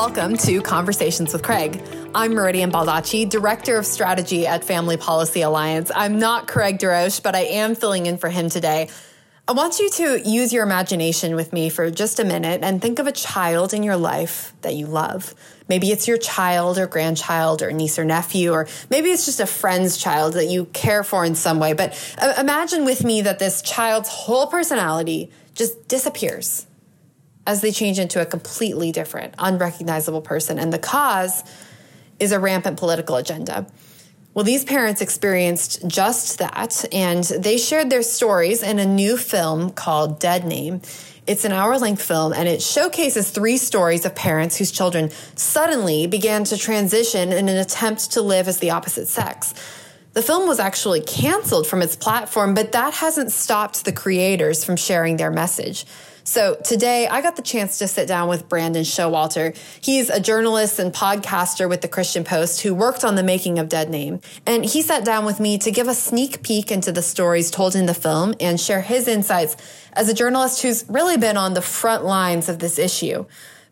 Welcome to Conversations with Craig. I'm Meridian Baldacci, Director of Strategy at Family Policy Alliance. I'm not Craig DeRoche, but I am filling in for him today. I want you to use your imagination with me for just a minute and think of a child in your life that you love. Maybe it's your child or grandchild or niece or nephew, or maybe it's just a friend's child that you care for in some way. But uh, imagine with me that this child's whole personality just disappears as they change into a completely different, unrecognizable person. And the cause is a rampant political agenda. Well, these parents experienced just that, and they shared their stories in a new film called Dead Name. It's an hour length film, and it showcases three stories of parents whose children suddenly began to transition in an attempt to live as the opposite sex. The film was actually canceled from its platform, but that hasn't stopped the creators from sharing their message. So today I got the chance to sit down with Brandon Showalter. He's a journalist and podcaster with the Christian Post who worked on the making of Dead Name. And he sat down with me to give a sneak peek into the stories told in the film and share his insights as a journalist who's really been on the front lines of this issue.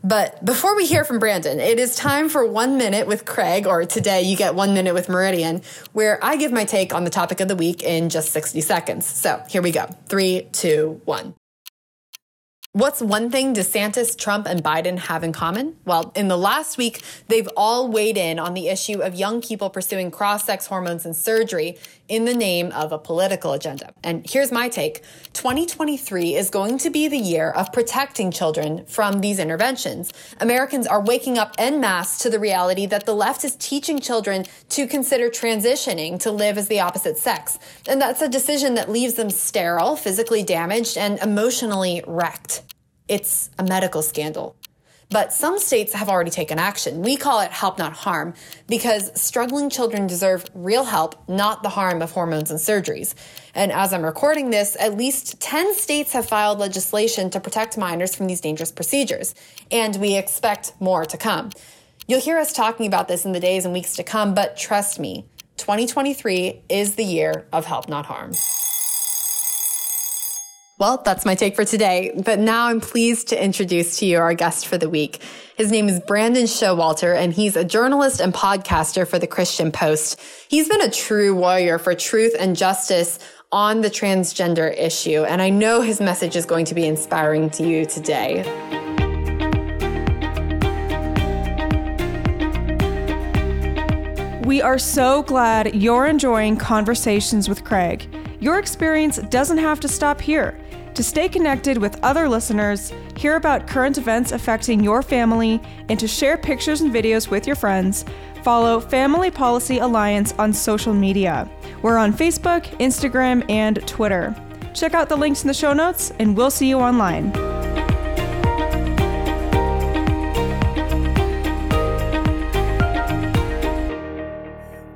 But before we hear from Brandon, it is time for one minute with Craig, or today you get one minute with Meridian, where I give my take on the topic of the week in just 60 seconds. So here we go. Three, two, one. What's one thing DeSantis, Trump, and Biden have in common? Well, in the last week, they've all weighed in on the issue of young people pursuing cross sex hormones and surgery in the name of a political agenda. And here's my take 2023 is going to be the year of protecting children from these interventions. Americans are waking up en masse to the reality that the left is teaching children to consider transitioning to live as the opposite sex. And that's a decision that leaves them sterile, physically damaged, and emotionally wrecked. It's a medical scandal. But some states have already taken action. We call it help, not harm, because struggling children deserve real help, not the harm of hormones and surgeries. And as I'm recording this, at least 10 states have filed legislation to protect minors from these dangerous procedures. And we expect more to come. You'll hear us talking about this in the days and weeks to come, but trust me, 2023 is the year of help, not harm. Well, that's my take for today. But now I'm pleased to introduce to you our guest for the week. His name is Brandon Showalter, and he's a journalist and podcaster for the Christian Post. He's been a true warrior for truth and justice on the transgender issue, and I know his message is going to be inspiring to you today. We are so glad you're enjoying Conversations with Craig. Your experience doesn't have to stop here. To stay connected with other listeners, hear about current events affecting your family, and to share pictures and videos with your friends, follow Family Policy Alliance on social media. We're on Facebook, Instagram, and Twitter. Check out the links in the show notes, and we'll see you online.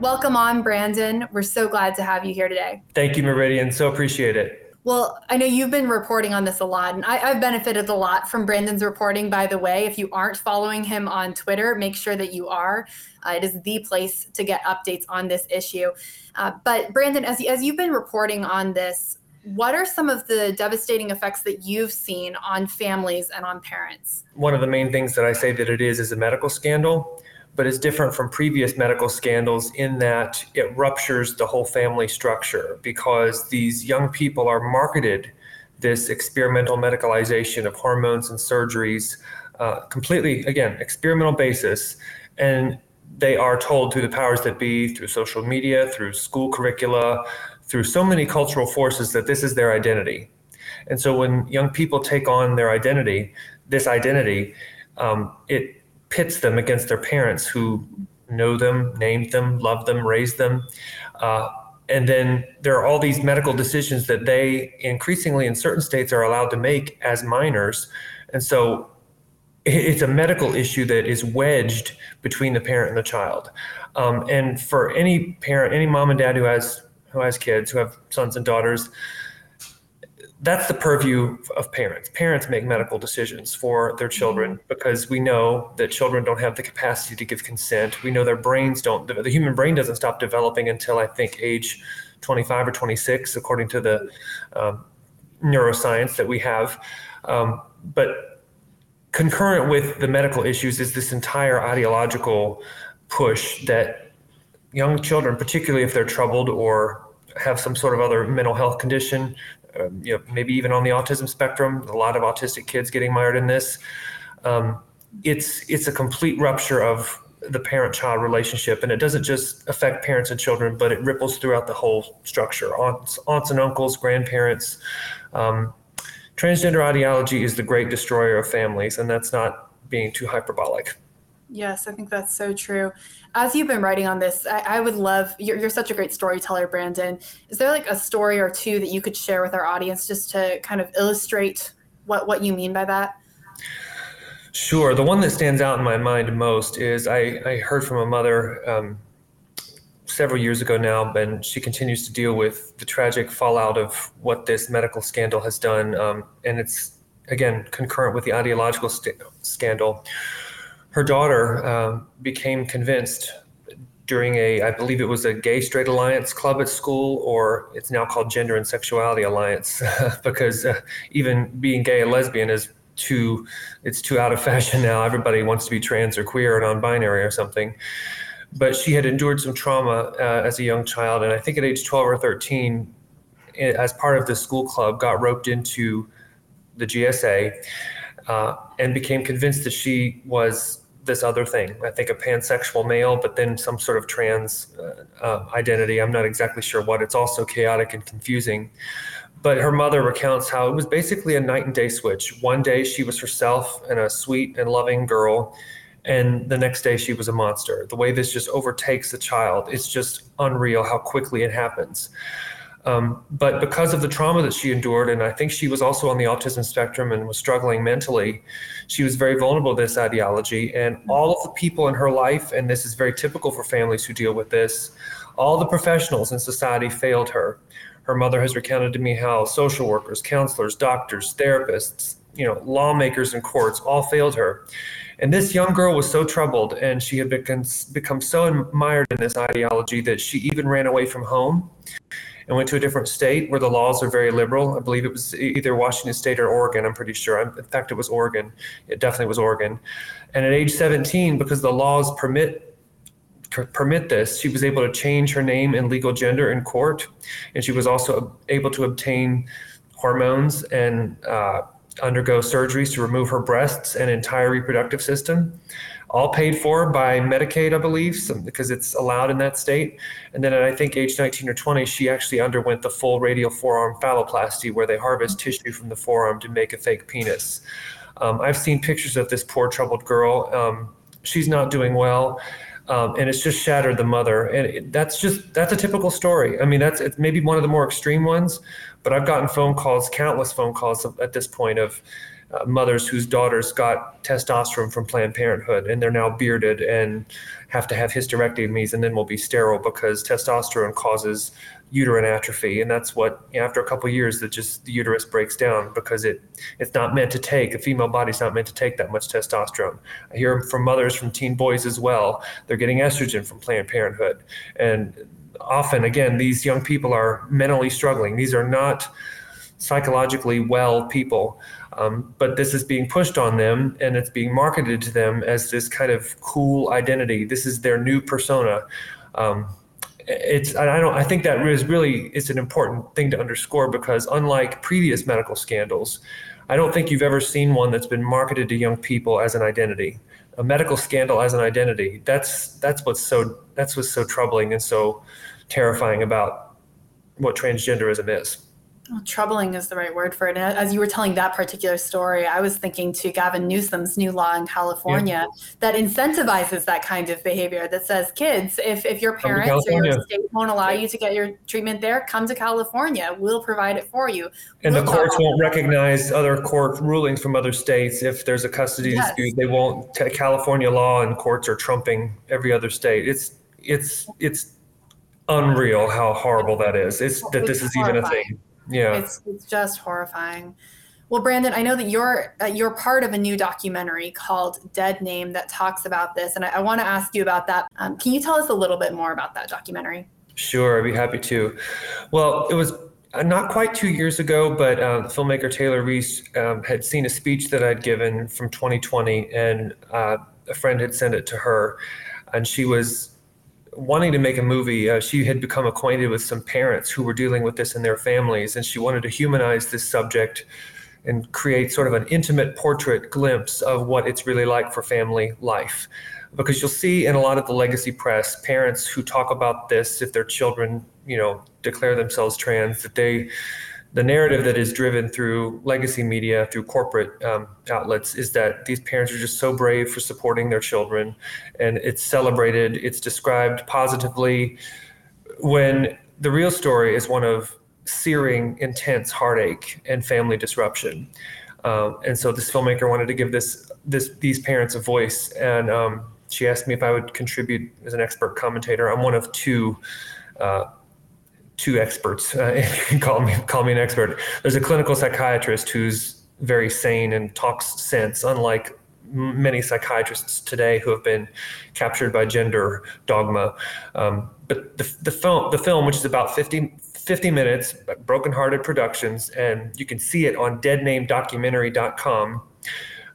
Welcome on, Brandon. We're so glad to have you here today. Thank you, Meridian. So appreciate it. Well, I know you've been reporting on this a lot, and I, have benefited a lot from Brandon's reporting, by the way. If you aren't following him on Twitter, make sure that you are. Uh, it is the place to get updates on this issue. Uh, but, Brandon, as, as you've been reporting on this, what are some of the devastating effects that you've seen on families and on parents? One of the main things that I say that it is is a medical scandal but is different from previous medical scandals in that it ruptures the whole family structure because these young people are marketed this experimental medicalization of hormones and surgeries uh, completely again experimental basis. And they are told through the powers that be through social media through school curricula through so many cultural forces that this is their identity. And so when young people take on their identity this identity um, it pits them against their parents who know them, named them, love them, raised them. Uh, and then there are all these medical decisions that they increasingly in certain states are allowed to make as minors. And so it's a medical issue that is wedged between the parent and the child. Um, and for any parent, any mom and dad who has who has kids, who have sons and daughters, that's the purview of parents. Parents make medical decisions for their children mm-hmm. because we know that children don't have the capacity to give consent. We know their brains don't, the human brain doesn't stop developing until I think age 25 or 26, according to the um, neuroscience that we have. Um, but concurrent with the medical issues is this entire ideological push that young children, particularly if they're troubled or have some sort of other mental health condition, um, you know, maybe even on the autism spectrum, a lot of autistic kids getting mired in this. Um, it's it's a complete rupture of the parent-child relationship, and it doesn't just affect parents and children, but it ripples throughout the whole structure. Aunts, aunts and uncles, grandparents. Um, transgender ideology is the great destroyer of families, and that's not being too hyperbolic. Yes, I think that's so true. As you've been writing on this, I, I would love, you're, you're, such a great storyteller, Brandon. Is there like a story or two that you could share with our audience just to kind of illustrate what, what you mean by that? Sure. The one that stands out in my mind most is I, I heard from a mother um, several years ago now, and she continues to deal with the tragic fallout of what this medical scandal has done. Um, and it's, again, concurrent with the ideological st- scandal her daughter um, became convinced during a, I believe it was a gay straight alliance club at school, or it's now called gender and sexuality alliance, because uh, even being gay and lesbian is too, it's too out of fashion now. Everybody wants to be trans or queer or non-binary or something. But she had endured some trauma uh, as a young child, and I think at age 12 or 13, as part of the school club, got roped into the GSA. Uh, and became convinced that she was this other thing. I think a pansexual male, but then some sort of trans uh, uh, identity. I'm not exactly sure what. It's also chaotic and confusing. But her mother recounts how it was basically a night and day switch. One day she was herself and a sweet and loving girl, and the next day she was a monster. The way this just overtakes a child, it's just unreal how quickly it happens. Um, but because of the trauma that she endured, and I think she was also on the autism spectrum and was struggling mentally, she was very vulnerable to this ideology. And all of the people in her life, and this is very typical for families who deal with this, all the professionals in society failed her. Her mother has recounted to me how social workers, counselors, doctors, therapists, you know, lawmakers and courts all failed her. And this young girl was so troubled and she had become, become so mired in this ideology that she even ran away from home and went to a different state where the laws are very liberal. I believe it was either Washington State or Oregon. I'm pretty sure. In fact, it was Oregon. It definitely was Oregon. And at age 17, because the laws permit permit this, she was able to change her name and legal gender in court, and she was also able to obtain hormones and uh, undergo surgeries to remove her breasts and entire reproductive system all paid for by Medicaid, I believe, because it's allowed in that state. And then at I think age 19 or 20, she actually underwent the full radial forearm phalloplasty, where they harvest tissue from the forearm to make a fake penis. Um, I've seen pictures of this poor troubled girl. Um, she's not doing well. Um, and it's just shattered the mother. And it, that's just that's a typical story. I mean, that's it's maybe one of the more extreme ones, but I've gotten phone calls, countless phone calls at this point of uh, mothers whose daughters got testosterone from Planned Parenthood and they're now bearded and have to have hysterectomies and then will be sterile because testosterone causes uterine atrophy. And that's what you know, after a couple years that just the uterus breaks down because it it's not meant to take a female body's not meant to take that much testosterone. I hear from mothers from teen boys as well they're getting estrogen from planned parenthood. And often again these young people are mentally struggling. These are not psychologically well people um, but this is being pushed on them and it's being marketed to them as this kind of cool identity. This is their new persona. Um, it's I don't I think that is really is an important thing to underscore because unlike previous medical scandals, I don't think you've ever seen one that's been marketed to young people as an identity. A medical scandal as an identity. That's that's what's so that's what's so troubling and so terrifying about what transgenderism is. Well, troubling is the right word for it. And as you were telling that particular story, I was thinking to Gavin Newsom's new law in California yeah. that incentivizes that kind of behavior that says, kids, if, if your parents or your state won't allow you to get your treatment there, come to California. We'll provide it for you. And we'll the courts won't recognize other court rulings from other states. If there's a custody yes. dispute, they won't. California law and courts are trumping every other state. It's, it's, it's unreal how horrible that is. It's that this is even a thing. Yeah. It's, it's just horrifying. Well, Brandon, I know that you're uh, you're part of a new documentary called Dead Name that talks about this, and I, I want to ask you about that. Um, can you tell us a little bit more about that documentary? Sure, I'd be happy to. Well, it was uh, not quite two years ago, but uh, filmmaker Taylor Reese um, had seen a speech that I'd given from 2020, and uh, a friend had sent it to her, and she was wanting to make a movie. Uh, she had become acquainted with some parents who were dealing with this in their families, and she wanted to humanize this subject and create sort of an intimate portrait glimpse of what it's really like for family life. Because you'll see in a lot of the legacy press, parents who talk about this if their children, you know, declare themselves trans, that they, the narrative that is driven through legacy media, through corporate um, outlets, is that these parents are just so brave for supporting their children, and it's celebrated, it's described positively, when the real story is one of searing, intense heartache and family disruption. Um, and so this filmmaker wanted to give this this these parents a voice, and um, she asked me if I would contribute as an expert commentator. I'm one of two. Uh, two experts. Uh, call me call me an expert. There's a clinical psychiatrist who's very sane and talks sense, unlike many psychiatrists today who have been captured by gender dogma. Um, but the, the film, the film, which is about 50, 50 minutes, Brokenhearted Productions, and you can see it on deadnamedocumentary.com.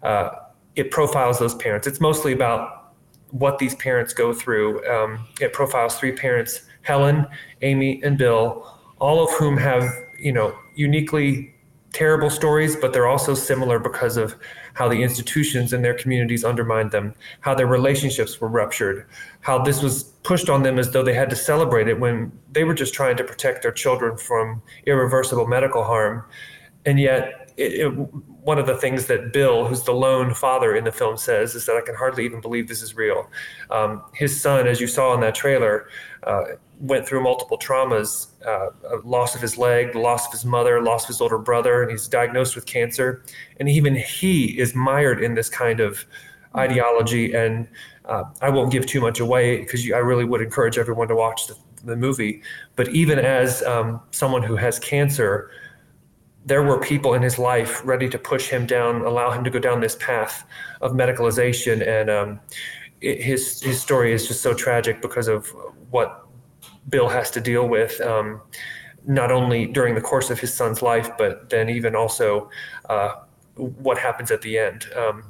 Uh, it profiles those parents. It's mostly about what these parents go through. Um, it profiles three parents: Helen, Amy, and Bill, all of whom have you know uniquely terrible stories, but they're also similar because of how the institutions in their communities undermined them, how their relationships were ruptured, how this was pushed on them as though they had to celebrate it when they were just trying to protect their children from irreversible medical harm. And yet, it, it, one of the things that Bill, who's the lone father in the film, says is that I can hardly even believe this is real. Um, his son, as you saw in that trailer, went through multiple traumas uh, loss of his leg, loss of his mother, loss of his older brother, and he's diagnosed with cancer. And even he is mired in this kind of ideology. And uh, I won't give too much away because I really would encourage everyone to watch the, the movie. But even as um, someone who has cancer, there were people in his life ready to push him down, allow him to go down this path of medicalization. And um, it, his his story is just so tragic because of what Bill has to deal with, um, not only during the course of his son's life, but then even also uh, what happens at the end. Um,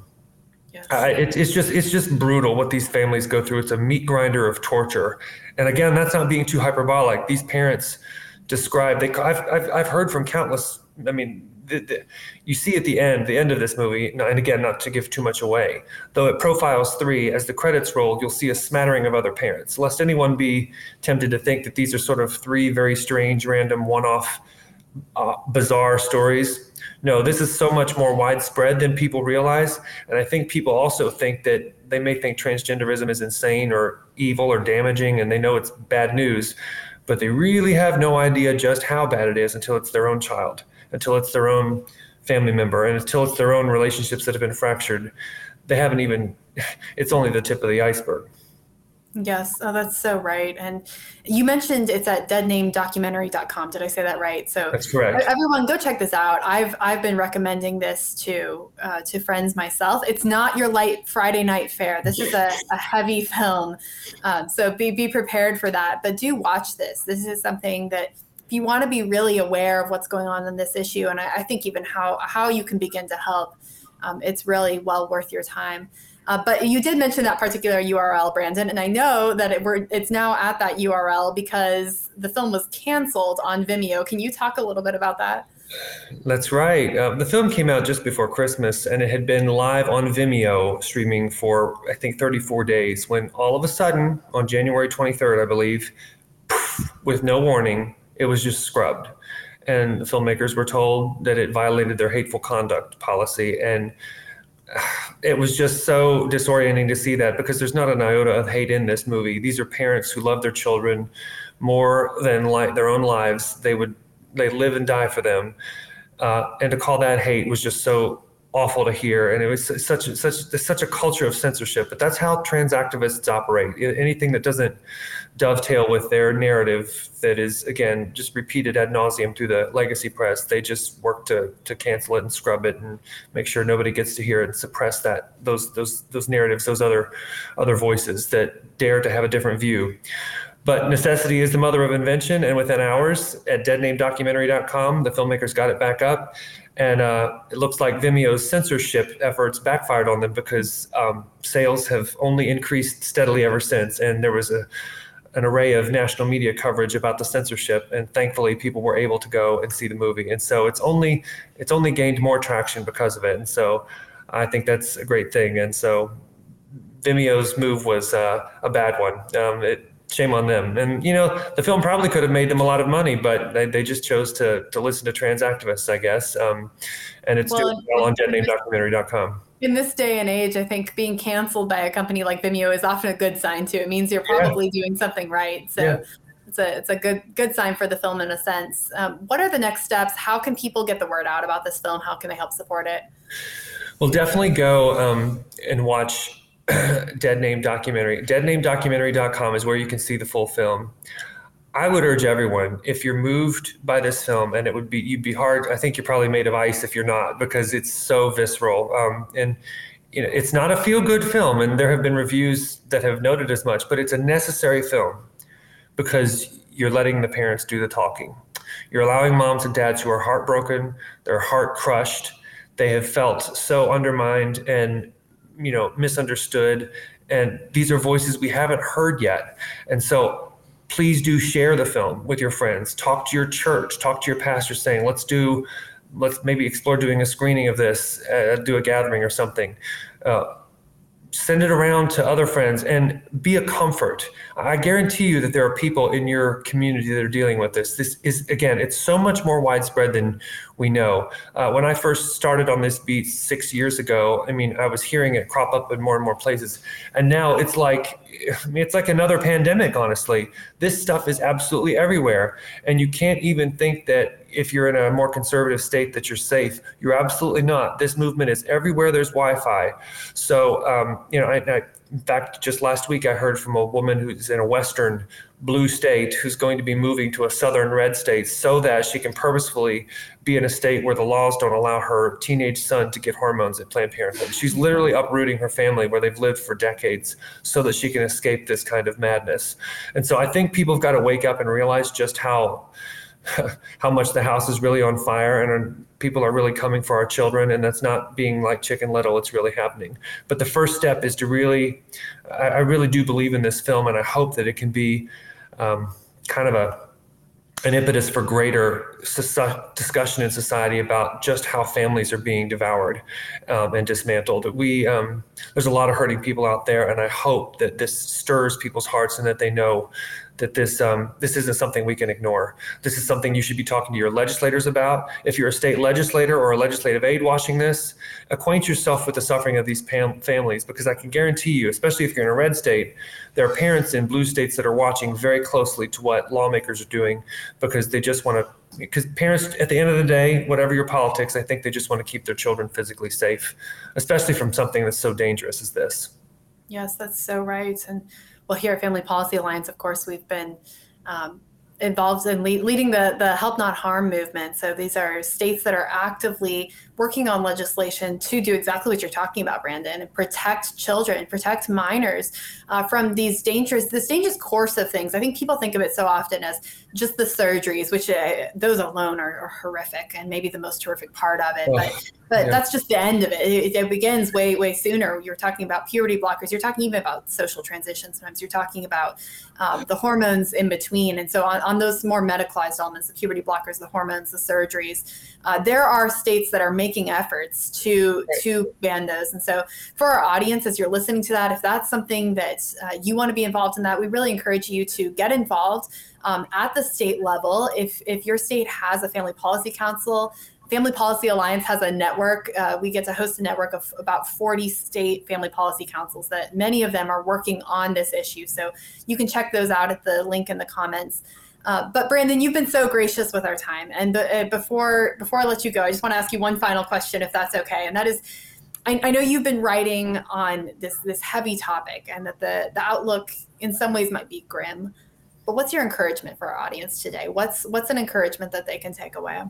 yes. uh, it, it's just it's just brutal what these families go through. It's a meat grinder of torture, and again, that's not being too hyperbolic. These parents describe they I've, I've, I've heard from countless. I mean, the, the, you see at the end, the end of this movie, and again, not to give too much away, though it profiles three, as the credits roll, you'll see a smattering of other parents, lest anyone be tempted to think that these are sort of three very strange, random, one off, uh, bizarre stories. No, this is so much more widespread than people realize. And I think people also think that they may think transgenderism is insane or evil or damaging, and they know it's bad news, but they really have no idea just how bad it is until it's their own child until it's their own family member and until it's their own relationships that have been fractured they haven't even it's only the tip of the iceberg Yes, oh, that's so right. And you mentioned it's at deadnamedocumentary.com. Did I say that right? So that's correct. Everyone, go check this out. I've I've been recommending this to uh, to friends myself. It's not your light Friday night fare. This is a, a heavy film, um, so be be prepared for that. But do watch this. This is something that if you want to be really aware of what's going on in this issue, and I, I think even how how you can begin to help, um, it's really well worth your time. Uh, but you did mention that particular URL, Brandon, and I know that it, we're, it's now at that URL because the film was canceled on Vimeo. Can you talk a little bit about that? That's right. Uh, the film came out just before Christmas, and it had been live on Vimeo streaming for I think 34 days. When all of a sudden, on January 23rd, I believe, with no warning, it was just scrubbed. And the filmmakers were told that it violated their hateful conduct policy. And it was just so disorienting to see that because there's not an iota of hate in this movie. These are parents who love their children more than their own lives. They would they live and die for them. Uh, and to call that hate was just so awful to hear. And it was such such such a culture of censorship. But that's how trans activists operate. Anything that doesn't dovetail with their narrative that is again just repeated ad nauseum through the legacy press. They just work to to cancel it and scrub it and make sure nobody gets to hear it and suppress that those those those narratives, those other other voices that dare to have a different view. but necessity is the mother of invention. And within hours at deadnamedocumentary.com, the filmmakers got it back up. And uh, it looks like Vimeo's censorship efforts backfired on them because um, sales have only increased steadily ever since. And there was a an array of national media coverage about the censorship and thankfully people were able to go and see the movie. And so it's only it's only gained more traction because of it. And so i think that's a great thing. And so vimeo's move was uh, a bad one. Um, it, shame on them and you know the film probably could have made them a lot of money but they, they just chose to to listen to trans activists i guess um, and it's well, doing well on deadnamedocumentary.com in this day and age, I think being canceled by a company like Vimeo is often a good sign too. It means you're probably yeah. doing something right. So yeah. it's a it's a good good sign for the film in a sense. Um, what are the next steps? How can people get the word out about this film? How can they help support it? Well, definitely go um, and watch Dead Name Documentary. DeadNameDocumentary.com is where you can see the full film. I would urge everyone if you're moved by this film, and it would be you'd be hard. I think you're probably made of ice if you're not, because it's so visceral. Um, and you know, it's not a feel-good film, and there have been reviews that have noted as much. But it's a necessary film because you're letting the parents do the talking. You're allowing moms and dads who are heartbroken, their heart crushed, they have felt so undermined and you know misunderstood, and these are voices we haven't heard yet. And so please do share the film with your friends. Talk to your church, talk to your pastor saying, let's do, let's maybe explore doing a screening of this, uh, do a gathering or something. Uh, send it around to other friends and be a comfort. I guarantee you that there are people in your community that are dealing with this. This is, again, it's so much more widespread than we know. Uh, when I first started on this beat six years ago, I mean, I was hearing it crop up in more and more places. And now it's like, I mean, it's like another pandemic, honestly. This stuff is absolutely everywhere. And you can't even think that if you're in a more conservative state that you're safe. You're absolutely not. This movement is everywhere there's Wi-Fi. So, um, you know, I, I, in fact, just last week I heard from a woman who's in a Western blue state who's going to be moving to a southern red state so that she can purposefully be in a state where the laws don't allow her teenage son to get hormones at Planned Parenthood. She's literally uprooting her family where they've lived for decades so that she can escape this kind of madness. And so I think people have got to wake up and realize just how how much the house is really on fire and people are really coming for our children and that's not being like chicken little it's really happening but the first step is to really i, I really do believe in this film and i hope that it can be um, kind of a an impetus for greater discussion in society about just how families are being devoured um, and dismantled. We um, there's a lot of hurting people out there, and I hope that this stirs people's hearts and that they know that this um, this isn't something we can ignore. This is something you should be talking to your legislators about. If you're a state legislator or a legislative aide watching this, acquaint yourself with the suffering of these pam- families because I can guarantee you, especially if you're in a red state, there are parents in blue states that are watching very closely to what lawmakers are doing because they just want to. Because parents, at the end of the day, whatever your politics, I think they just want to keep their children physically safe, especially from something that's so dangerous as this. Yes, that's so right. And well, here at Family Policy Alliance, of course, we've been um, involved in lead, leading the, the Help Not Harm movement. So these are states that are actively working on legislation to do exactly what you're talking about, Brandon, and protect children, protect minors uh, from these dangerous, this dangerous course of things. I think people think of it so often as just the surgeries, which uh, those alone are, are, horrific and maybe the most horrific part of it. Oh, but but yeah. that's just the end of it. it. it. begins way way sooner. You're talking about puberty blockers. You're talking even about social transition. Sometimes you're talking about um, the hormones in between. And so on, on those more medicalized elements, the puberty blockers, the hormones, the surgeries, uh, there are states that are making efforts to right. to ban those. And so for our audience, as you're listening to that, if that's something that uh, you want to be involved in, that we really encourage you to get involved um, at the state level. If if your state has a family policy council. Family Policy Alliance has a network. Uh, we get to host a network of about 40 state family policy councils that many of them are working on this issue. So you can check those out at the link in the comments. Uh, but Brandon, you've been so gracious with our time. And uh, before before I let you go, I just want to ask you one final question, if that's okay. And that is, I, I, know you've been writing on this this heavy topic, and that the the outlook in some ways might be grim. But what's your encouragement for our audience today? What's what's an encouragement that they can take away?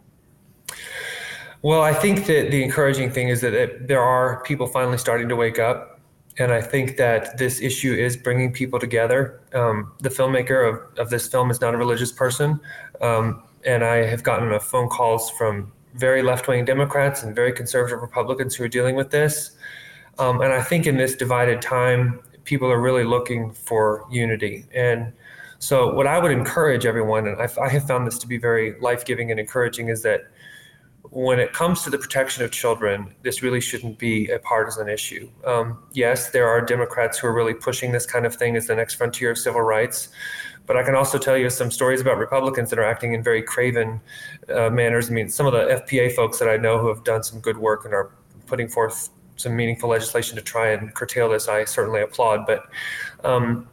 Well, I think that the encouraging thing is that it, there are people finally starting to wake up and I think that this issue is bringing people together. Um, the filmmaker of, of this film is not a religious person, um, and I have gotten phone calls from very left-wing Democrats and very conservative Republicans who are dealing with this. Um, and I think in this divided time, people are really looking for unity. And so, what I would encourage everyone, and I, I have found this to be very life-giving and encouraging, is that when it comes to the protection of children, this really shouldn't be a partisan issue. Um, yes, there are Democrats who are really pushing this kind of thing as the next frontier of civil rights. But I can also tell you some stories about Republicans that are acting in very craven uh, manners. I mean, some of the FPA folks that I know who have done some good work and are putting forth some meaningful legislation to try and curtail this, I certainly applaud. But um,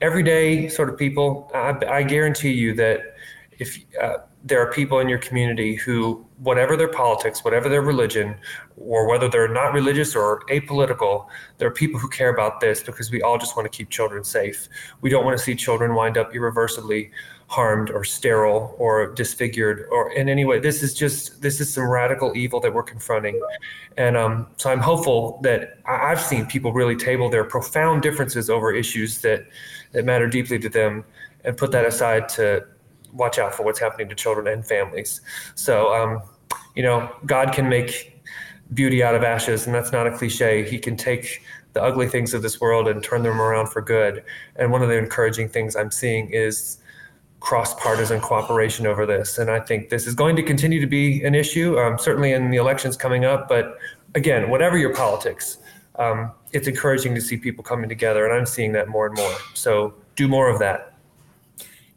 everyday sort of people, I, I guarantee you that if uh, there are people in your community who, whatever their politics, whatever their religion, or whether they're not religious or apolitical, there are people who care about this because we all just want to keep children safe. We don't want to see children wind up irreversibly harmed or sterile or disfigured or in any way. This is just this is some radical evil that we're confronting, and um, so I'm hopeful that I've seen people really table their profound differences over issues that that matter deeply to them and put that aside to watch out for what's happening to children and families. So, um, you know, God can make beauty out of ashes, and that's not a cliche. He can take the ugly things of this world and turn them around for good. And one of the encouraging things I'm seeing is cross partisan cooperation over this. And I think this is going to continue to be an issue, um, certainly in the elections coming up. But again, whatever your politics, um, it's encouraging to see people coming together. And I'm seeing that more and more. So do more of that.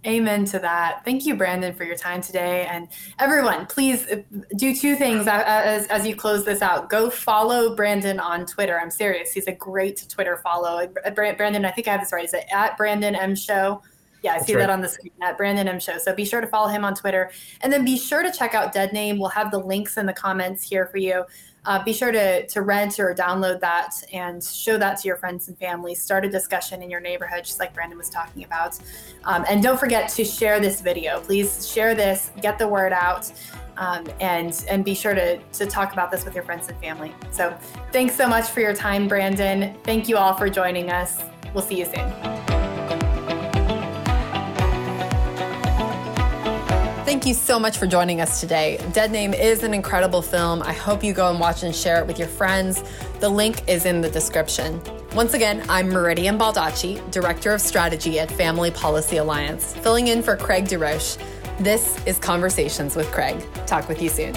Amen to that. Thank you, Brandon, for your time today. And everyone, please uh, do two things uh, uh, as, as you close this out. Go follow Brandon on Twitter. I'm serious. He's a great Twitter follow. Uh, Brandon, I think I have this right. Is it at Brandon M Show? Yeah, I That's see right. that on the screen at Brandon M Show. So be sure to follow him on Twitter. And then be sure to check out Dead Name. We'll have the links in the comments here for you uh, be sure to, to rent or download that and show that to your friends and family. Start a discussion in your neighborhood, just like Brandon was talking about. Um, and don't forget to share this video. Please share this, get the word out, um, and, and be sure to, to talk about this with your friends and family. So thanks so much for your time, Brandon. Thank you all for joining us. We'll see you soon. Thank you so much for joining us today. Dead Name is an incredible film. I hope you go and watch and share it with your friends. The link is in the description. Once again, I'm Meridian Baldacci, Director of Strategy at Family Policy Alliance, filling in for Craig DeRoche. This is Conversations with Craig. Talk with you soon.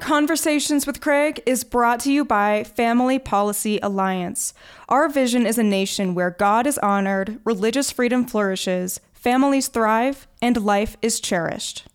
Conversations with Craig is brought to you by Family Policy Alliance. Our vision is a nation where God is honored, religious freedom flourishes, families thrive, and life is cherished.